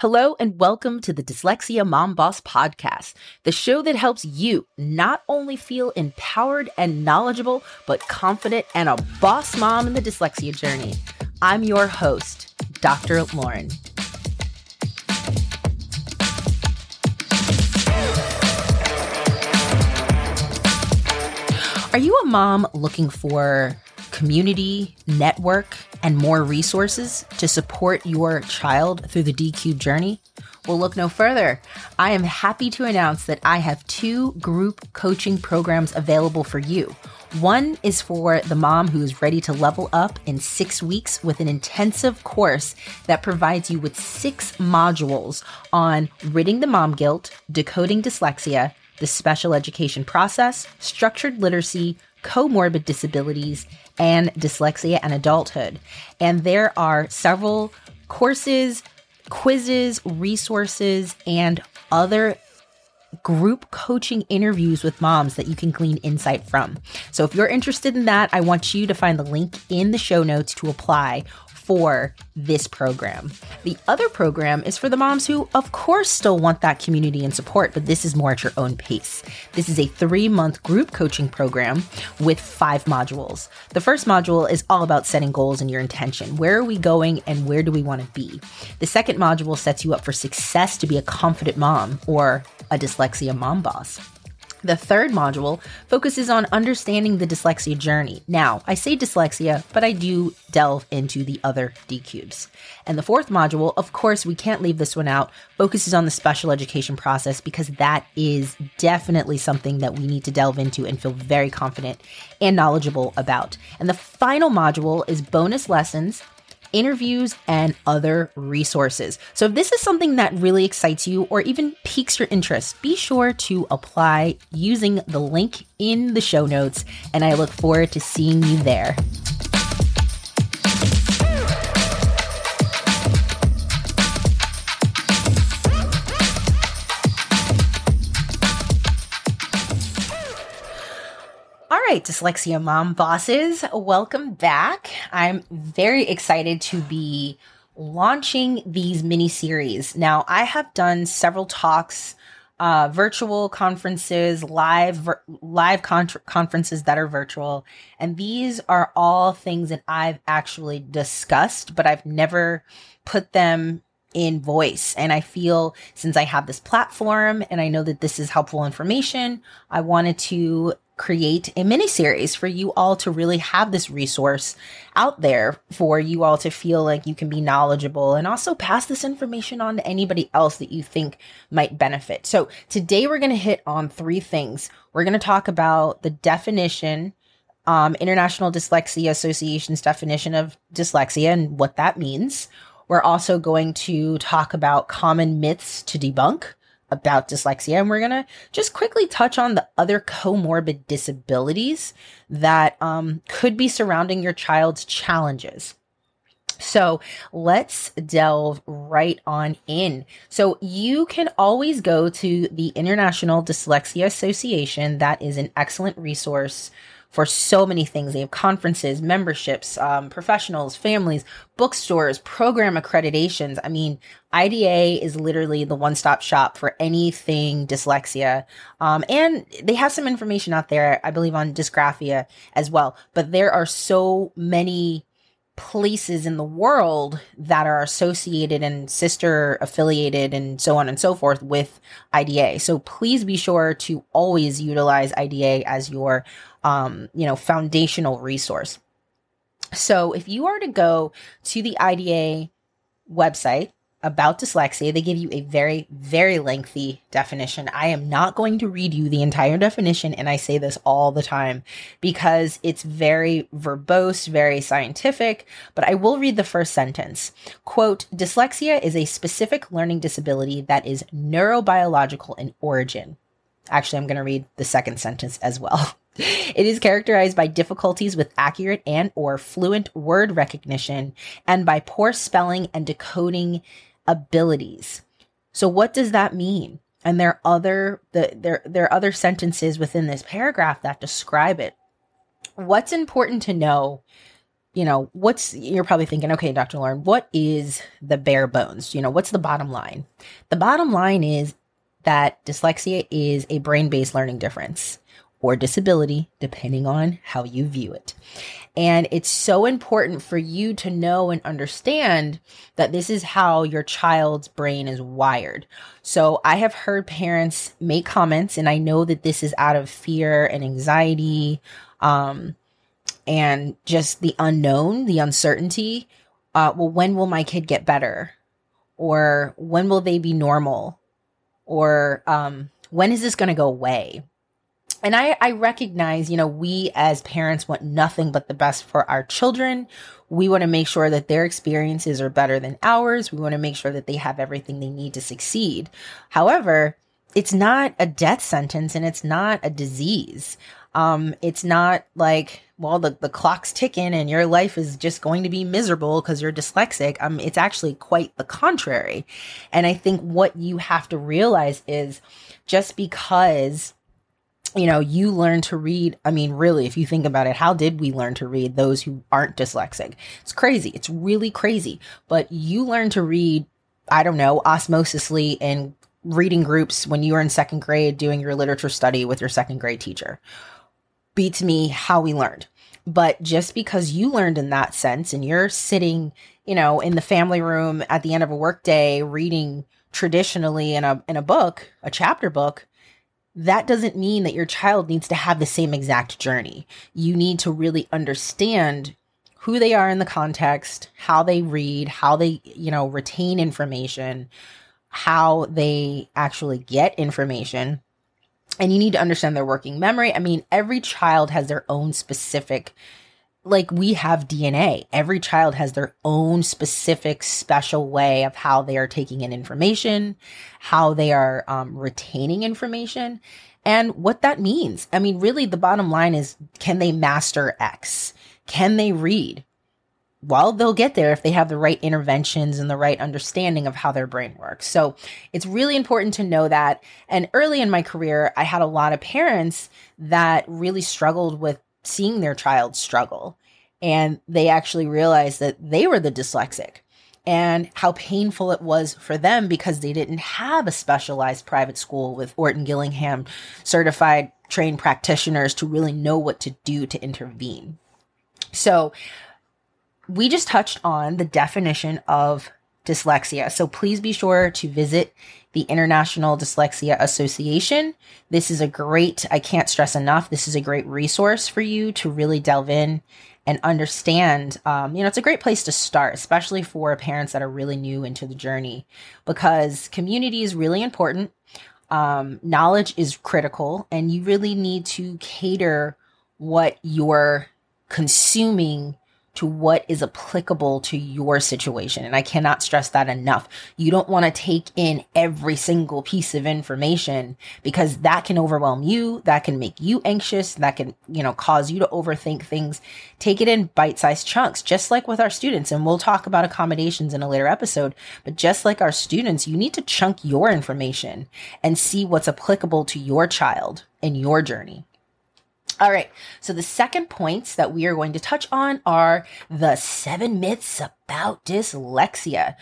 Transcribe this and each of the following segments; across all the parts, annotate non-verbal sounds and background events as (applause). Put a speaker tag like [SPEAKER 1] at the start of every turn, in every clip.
[SPEAKER 1] Hello and welcome to the Dyslexia Mom Boss podcast, the show that helps you not only feel empowered and knowledgeable, but confident and a boss mom in the dyslexia journey. I'm your host, Dr. Lauren. Are you a mom looking for community, network, and more resources to support your child through the DQ journey? Well, look no further. I am happy to announce that I have two group coaching programs available for you. One is for the mom who is ready to level up in six weeks with an intensive course that provides you with six modules on ridding the mom guilt, decoding dyslexia, the special education process, structured literacy, comorbid disabilities, and dyslexia and adulthood. And there are several courses, quizzes, resources, and other group coaching interviews with moms that you can glean insight from. So if you're interested in that, I want you to find the link in the show notes to apply for this program. The other program is for the moms who, of course, still want that community and support, but this is more at your own pace. This is a three month group coaching program with five modules. The first module is all about setting goals and your intention. Where are we going and where do we want to be? The second module sets you up for success to be a confident mom or a dyslexia mom boss. The third module focuses on understanding the dyslexia journey. Now, I say dyslexia, but I do delve into the other D cubes. And the fourth module, of course, we can't leave this one out, focuses on the special education process because that is definitely something that we need to delve into and feel very confident and knowledgeable about. And the final module is bonus lessons interviews, and other resources. So if this is something that really excites you or even piques your interest, be sure to apply using the link in the show notes, and I look forward to seeing you there. Right, Dyslexia Mom bosses, welcome back. I'm very excited to be launching these mini series. Now, I have done several talks, uh, virtual conferences, live live con- conferences that are virtual, and these are all things that I've actually discussed, but I've never put them in voice. And I feel since I have this platform and I know that this is helpful information, I wanted to create a mini series for you all to really have this resource out there for you all to feel like you can be knowledgeable and also pass this information on to anybody else that you think might benefit. So today we're going to hit on three things. We're going to talk about the definition um, International Dyslexia Association's definition of dyslexia and what that means. We're also going to talk about common myths to debunk about dyslexia. And we're going to just quickly touch on the other comorbid disabilities that um, could be surrounding your child's challenges. So let's delve right on in. So you can always go to the International Dyslexia Association. That is an excellent resource for so many things. They have conferences, memberships, um, professionals, families, bookstores, program accreditations. I mean, IDA is literally the one stop shop for anything dyslexia. Um, and they have some information out there, I believe, on dysgraphia as well. But there are so many places in the world that are associated and sister affiliated and so on and so forth with IDA. So please be sure to always utilize IDA as your um, you know, foundational resource. So if you are to go to the IDA website, about dyslexia, they give you a very, very lengthy definition. I am not going to read you the entire definition, and I say this all the time because it's very verbose, very scientific, but I will read the first sentence. Quote, dyslexia is a specific learning disability that is neurobiological in origin. Actually, I'm going to read the second sentence as well. (laughs) It is characterized by difficulties with accurate and or fluent word recognition and by poor spelling and decoding abilities. So what does that mean? And there are other the, there there are other sentences within this paragraph that describe it. What's important to know you know, what's you're probably thinking, okay, Dr. Lauren, what is the bare bones? You know, what's the bottom line? The bottom line is that dyslexia is a brain based learning difference or disability, depending on how you view it. And it's so important for you to know and understand that this is how your child's brain is wired. So I have heard parents make comments, and I know that this is out of fear and anxiety, um, and just the unknown, the uncertainty. Uh, well, when will my kid get better? Or when will they be normal? Or um, when is this going to go away? And I, I recognize, you know, we as parents want nothing but the best for our children. We want to make sure that their experiences are better than ours. We want to make sure that they have everything they need to succeed. However, it's not a death sentence and it's not a disease. Um, it's not like, well, the, the clock's ticking and your life is just going to be miserable because you're dyslexic. Um, it's actually quite the contrary. And I think what you have to realize is just because you know, you learn to read. I mean, really, if you think about it, how did we learn to read those who aren't dyslexic? It's crazy. It's really crazy. But you learn to read, I don't know, osmosisly in reading groups when you were in second grade doing your literature study with your second grade teacher. Beats me how we learned. But just because you learned in that sense and you're sitting, you know, in the family room at the end of a workday reading traditionally in a in a book, a chapter book, that doesn't mean that your child needs to have the same exact journey. You need to really understand who they are in the context, how they read, how they, you know, retain information, how they actually get information. And you need to understand their working memory. I mean, every child has their own specific like we have DNA. Every child has their own specific, special way of how they are taking in information, how they are um, retaining information, and what that means. I mean, really, the bottom line is can they master X? Can they read? Well, they'll get there if they have the right interventions and the right understanding of how their brain works. So it's really important to know that. And early in my career, I had a lot of parents that really struggled with seeing their child struggle. And they actually realized that they were the dyslexic and how painful it was for them because they didn't have a specialized private school with Orton Gillingham certified trained practitioners to really know what to do to intervene. So, we just touched on the definition of dyslexia. So please be sure to visit the International Dyslexia Association. This is a great, I can't stress enough, this is a great resource for you to really delve in and understand. Um, you know, it's a great place to start, especially for parents that are really new into the journey, because community is really important. Um, knowledge is critical, and you really need to cater what you're consuming to what is applicable to your situation. And I cannot stress that enough. You don't want to take in every single piece of information because that can overwhelm you. That can make you anxious. That can, you know, cause you to overthink things. Take it in bite sized chunks, just like with our students. And we'll talk about accommodations in a later episode. But just like our students, you need to chunk your information and see what's applicable to your child and your journey. All right. So the second points that we are going to touch on are the seven myths about dyslexia.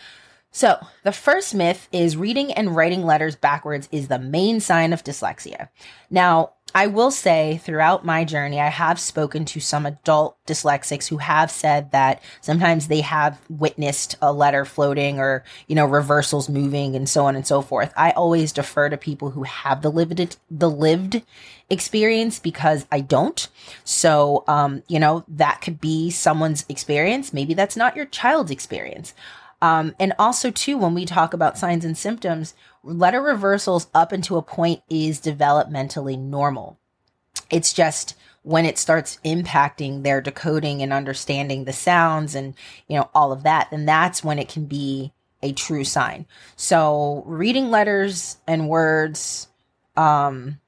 [SPEAKER 1] So, the first myth is reading and writing letters backwards is the main sign of dyslexia. Now, I will say throughout my journey, I have spoken to some adult dyslexics who have said that sometimes they have witnessed a letter floating or, you know, reversals moving and so on and so forth. I always defer to people who have the lived, the lived experience because I don't. So, um, you know, that could be someone's experience. Maybe that's not your child's experience. Um, and also, too, when we talk about signs and symptoms, letter reversals up until a point is developmentally normal. It's just when it starts impacting their decoding and understanding the sounds and, you know, all of that, then that's when it can be a true sign. So reading letters and words, um,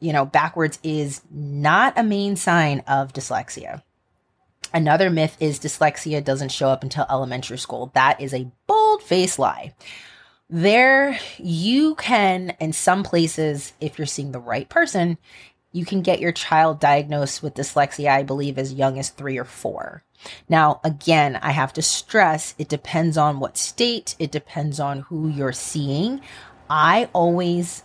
[SPEAKER 1] you know, backwards is not a main sign of dyslexia. Another myth is dyslexia doesn't show up until elementary school. That is a bold face lie. There, you can, in some places, if you're seeing the right person, you can get your child diagnosed with dyslexia, I believe, as young as three or four. Now, again, I have to stress it depends on what state, it depends on who you're seeing. I always,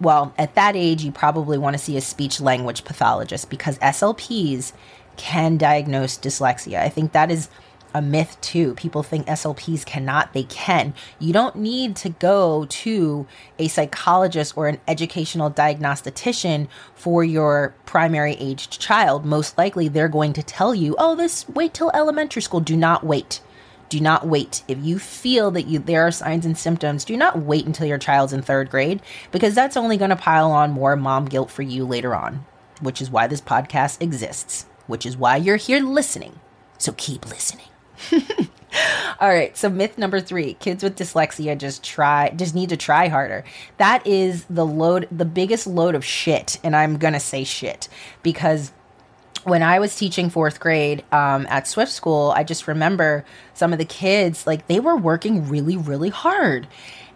[SPEAKER 1] well, at that age, you probably want to see a speech language pathologist because SLPs can diagnose dyslexia. I think that is a myth too. People think SLPs cannot, they can. You don't need to go to a psychologist or an educational diagnostician for your primary aged child. Most likely they're going to tell you, "Oh, this wait till elementary school. Do not wait." Do not wait. If you feel that you there are signs and symptoms, do not wait until your child's in 3rd grade because that's only going to pile on more mom guilt for you later on, which is why this podcast exists, which is why you're here listening. So keep listening. (laughs) All right, so myth number 3, kids with dyslexia just try just need to try harder. That is the load the biggest load of shit and I'm going to say shit because when I was teaching fourth grade um, at Swift School, I just remember some of the kids, like, they were working really, really hard.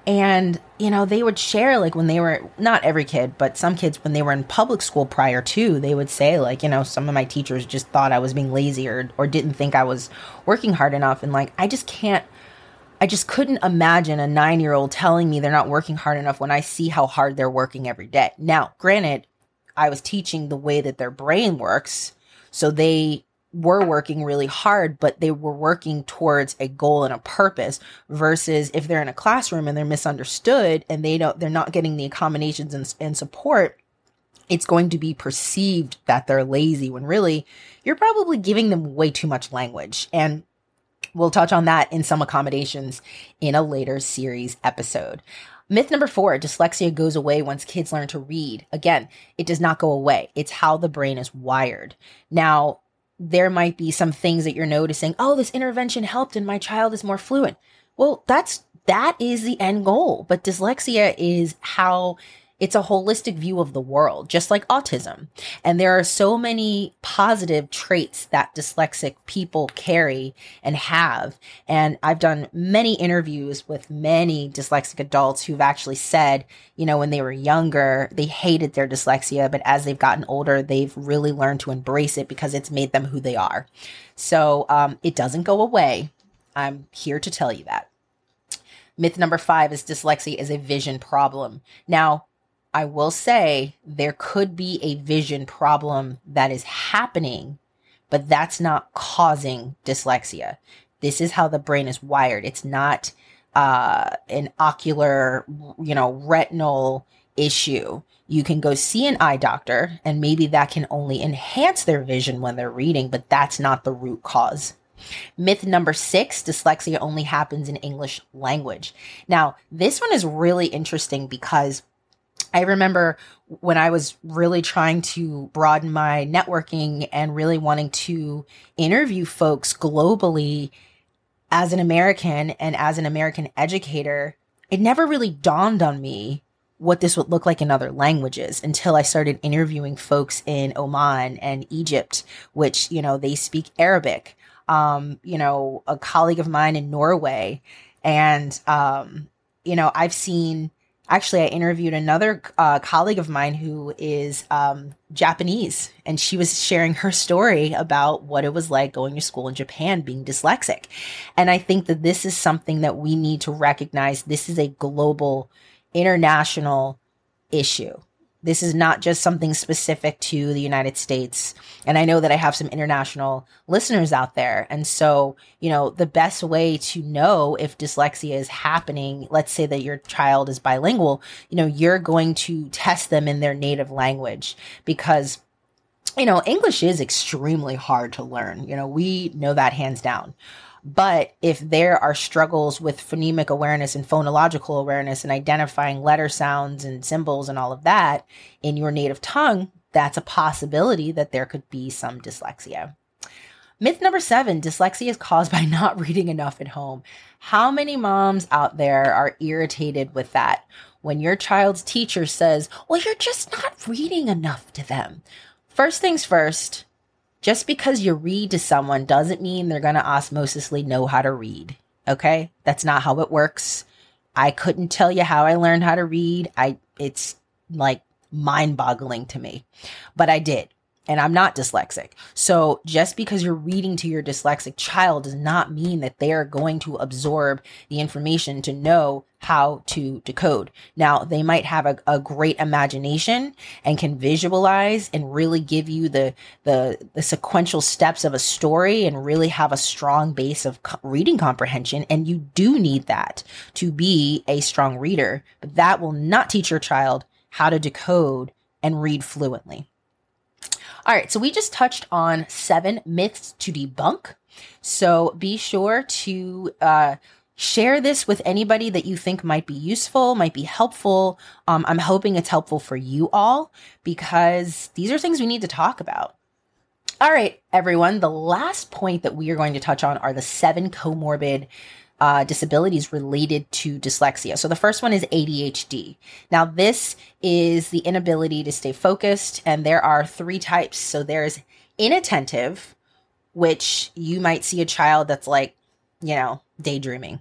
[SPEAKER 1] And, you know, they would share, like, when they were, not every kid, but some kids, when they were in public school prior to, they would say, like, you know, some of my teachers just thought I was being lazy or, or didn't think I was working hard enough. And, like, I just can't, I just couldn't imagine a nine year old telling me they're not working hard enough when I see how hard they're working every day. Now, granted, I was teaching the way that their brain works. So they were working really hard, but they were working towards a goal and a purpose versus if they're in a classroom and they're misunderstood and they don't, they're not getting the accommodations and, and support, it's going to be perceived that they're lazy when really you're probably giving them way too much language. And we'll touch on that in some accommodations in a later series episode. Myth number four dyslexia goes away once kids learn to read. Again, it does not go away. It's how the brain is wired. Now, there might be some things that you're noticing. Oh, this intervention helped and my child is more fluent. Well, that's that is the end goal. But dyslexia is how it's a holistic view of the world, just like autism. And there are so many positive traits that dyslexic people carry and have. And I've done many interviews with many dyslexic adults who've actually said, you know, when they were younger, they hated their dyslexia, but as they've gotten older, they've really learned to embrace it because it's made them who they are. So um, it doesn't go away. I'm here to tell you that. Myth number five is dyslexia is a vision problem. Now, I will say there could be a vision problem that is happening, but that's not causing dyslexia. This is how the brain is wired. It's not uh, an ocular, you know, retinal issue. You can go see an eye doctor, and maybe that can only enhance their vision when they're reading, but that's not the root cause. Myth number six dyslexia only happens in English language. Now, this one is really interesting because I remember when I was really trying to broaden my networking and really wanting to interview folks globally as an American and as an American educator, it never really dawned on me what this would look like in other languages until I started interviewing folks in Oman and Egypt, which, you know, they speak Arabic. Um, you know, a colleague of mine in Norway. And, um, you know, I've seen actually, I interviewed another uh, colleague of mine who is um, Japanese, and she was sharing her story about what it was like going to school in Japan being dyslexic. And I think that this is something that we need to recognize. This is a global, international issue. This is not just something specific to the United States. And I know that I have some international listeners out there. And so, you know, the best way to know if dyslexia is happening, let's say that your child is bilingual, you know, you're going to test them in their native language because you know, English is extremely hard to learn. You know, we know that hands down. But if there are struggles with phonemic awareness and phonological awareness and identifying letter sounds and symbols and all of that in your native tongue, that's a possibility that there could be some dyslexia. Myth number seven dyslexia is caused (laughs) by not reading enough at home. How many moms out there are irritated with that? When your child's teacher says, Well, you're just not reading enough to them. First things first, just because you read to someone doesn't mean they're going to osmosisly know how to read. Okay? That's not how it works. I couldn't tell you how I learned how to read. I it's like mind-boggling to me. But I did and I'm not dyslexic. So just because you're reading to your dyslexic child does not mean that they are going to absorb the information to know how to decode. Now, they might have a, a great imagination and can visualize and really give you the, the, the sequential steps of a story and really have a strong base of co- reading comprehension. And you do need that to be a strong reader, but that will not teach your child how to decode and read fluently. All right, so we just touched on seven myths to debunk. So be sure to uh, share this with anybody that you think might be useful, might be helpful. Um, I'm hoping it's helpful for you all because these are things we need to talk about. All right, everyone. The last point that we are going to touch on are the seven comorbid uh, disabilities related to dyslexia. So the first one is ADHD. Now, this is the inability to stay focused, and there are three types. So there's inattentive, which you might see a child that's like, you know, daydreaming.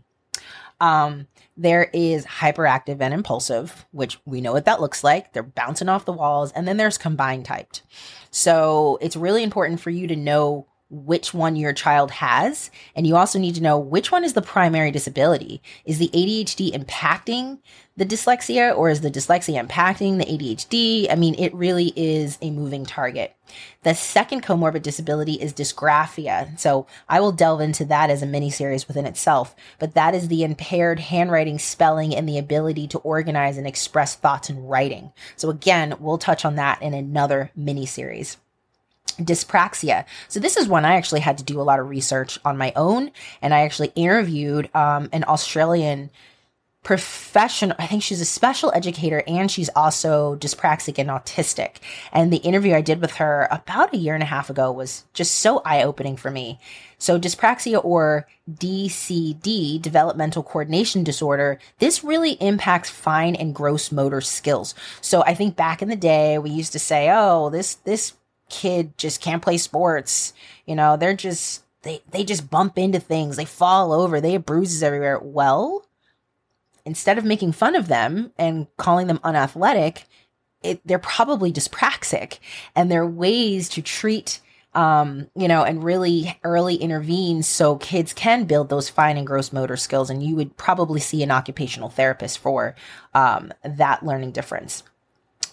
[SPEAKER 1] Um, there is hyperactive and impulsive, which we know what that looks like. They're bouncing off the walls. And then there's combined typed. So it's really important for you to know which one your child has. And you also need to know which one is the primary disability. Is the ADHD impacting the dyslexia or is the dyslexia impacting the ADHD? I mean, it really is a moving target. The second comorbid disability is dysgraphia. So I will delve into that as a mini series within itself, but that is the impaired handwriting, spelling, and the ability to organize and express thoughts in writing. So again, we'll touch on that in another mini series dyspraxia. So this is one I actually had to do a lot of research on my own, and I actually interviewed um, an Australian professional. I think she's a special educator, and she's also dyspraxic and autistic. And the interview I did with her about a year and a half ago was just so eye opening for me. So dyspraxia or DCD, developmental coordination disorder, this really impacts fine and gross motor skills. So I think back in the day we used to say, "Oh, this this kid just can't play sports. You know, they're just they they just bump into things, they fall over, they have bruises everywhere. Well, instead of making fun of them and calling them unathletic, it, they're probably dyspraxic, and there are ways to treat. Um, you know, and really early intervene so kids can build those fine and gross motor skills. And you would probably see an occupational therapist for um, that learning difference.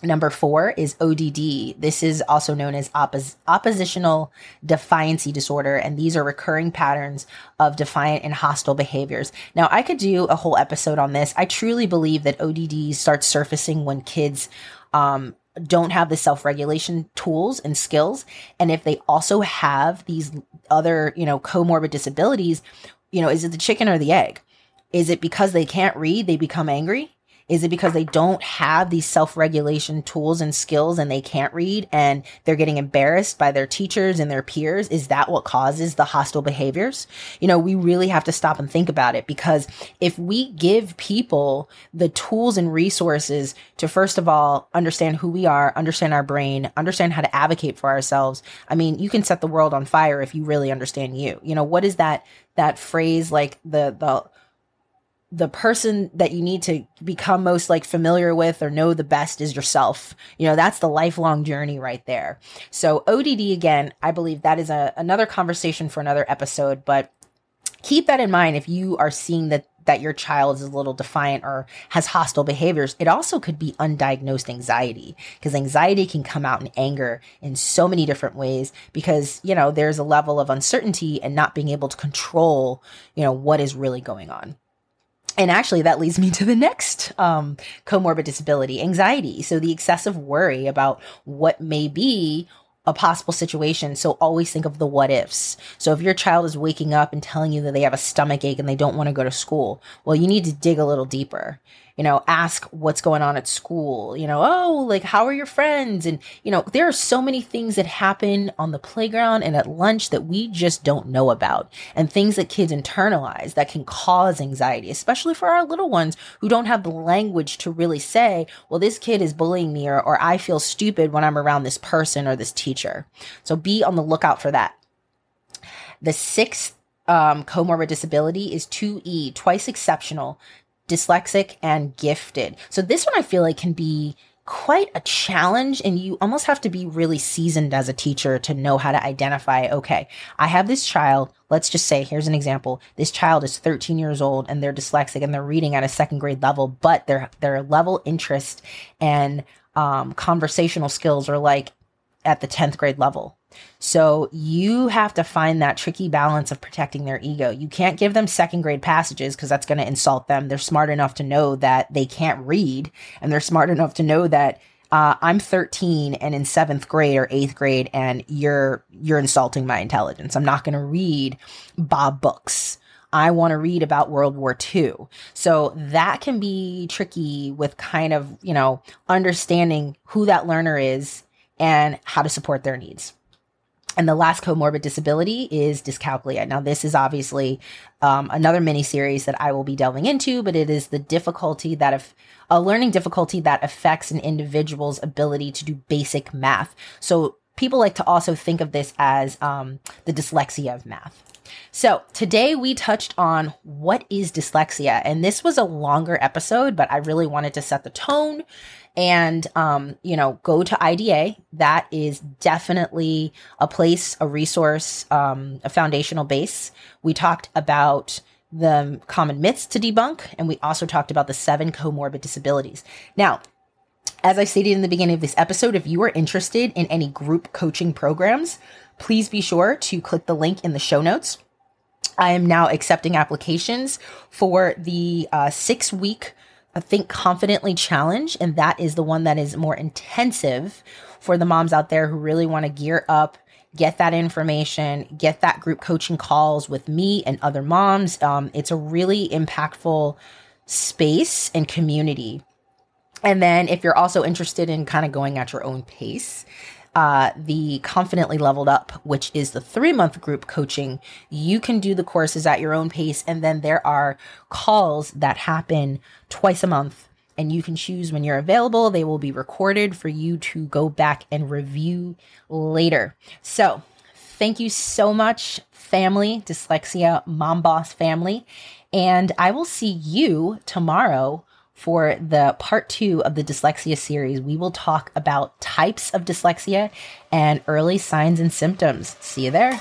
[SPEAKER 1] Number four is ODD. This is also known as oppos- oppositional defiancy disorder, and these are recurring patterns of defiant and hostile behaviors. Now, I could do a whole episode on this. I truly believe that ODD starts surfacing when kids um, don't have the self-regulation tools and skills, and if they also have these other, you know, comorbid disabilities, you know, is it the chicken or the egg? Is it because they can't read, they become angry? Is it because they don't have these self regulation tools and skills and they can't read and they're getting embarrassed by their teachers and their peers? Is that what causes the hostile behaviors? You know, we really have to stop and think about it because if we give people the tools and resources to, first of all, understand who we are, understand our brain, understand how to advocate for ourselves, I mean, you can set the world on fire if you really understand you. You know, what is that? that phrase like the the the person that you need to become most like familiar with or know the best is yourself. You know, that's the lifelong journey right there. So ODD again, I believe that is a, another conversation for another episode, but keep that in mind if you are seeing that that your child is a little defiant or has hostile behaviors. It also could be undiagnosed anxiety because anxiety can come out in anger in so many different ways because, you know, there's a level of uncertainty and not being able to control, you know, what is really going on and actually that leads me to the next um, comorbid disability anxiety so the excessive worry about what may be a possible situation. So always think of the what ifs. So if your child is waking up and telling you that they have a stomach ache and they don't want to go to school, well, you need to dig a little deeper. You know, ask what's going on at school. You know, oh, like how are your friends? And, you know, there are so many things that happen on the playground and at lunch that we just don't know about and things that kids internalize that can cause anxiety, especially for our little ones who don't have the language to really say, well, this kid is bullying me or, or I feel stupid when I'm around this person or this teacher. So be on the lookout for that. The sixth um, comorbid disability is 2E, twice exceptional, dyslexic, and gifted. So this one I feel like can be quite a challenge and you almost have to be really seasoned as a teacher to know how to identify okay i have this child let's just say here's an example this child is 13 years old and they're dyslexic and they're reading at a second grade level but their their level interest and um, conversational skills are like at the 10th grade level so you have to find that tricky balance of protecting their ego. You can't give them second grade passages because that's going to insult them. They're smart enough to know that they can't read and they're smart enough to know that uh, I'm 13 and in seventh grade or eighth grade, and you're you're insulting my intelligence. I'm not going to read Bob books. I want to read about World War II. So that can be tricky with kind of you know understanding who that learner is and how to support their needs. And the last comorbid disability is dyscalculia. Now, this is obviously um, another mini series that I will be delving into, but it is the difficulty that if a learning difficulty that affects an individual's ability to do basic math. So people like to also think of this as um, the dyslexia of math. So today we touched on what is dyslexia, and this was a longer episode, but I really wanted to set the tone and um, you know go to ida that is definitely a place a resource um, a foundational base. We talked about the common myths to debunk and we also talked about the seven comorbid disabilities. Now as i stated in the beginning of this episode if you are interested in any group coaching programs please be sure to click the link in the show notes. I am now accepting applications for the uh, six week I Think Confidently challenge. And that is the one that is more intensive for the moms out there who really want to gear up, get that information, get that group coaching calls with me and other moms. Um, it's a really impactful space and community. And then if you're also interested in kind of going at your own pace, uh, the Confidently Leveled Up, which is the three month group coaching, you can do the courses at your own pace. And then there are calls that happen twice a month. And you can choose when you're available. They will be recorded for you to go back and review later. So, thank you so much, family, Dyslexia Mom Boss family. And I will see you tomorrow for the part two of the dyslexia series, we will talk about types of dyslexia and early signs and symptoms. See you there.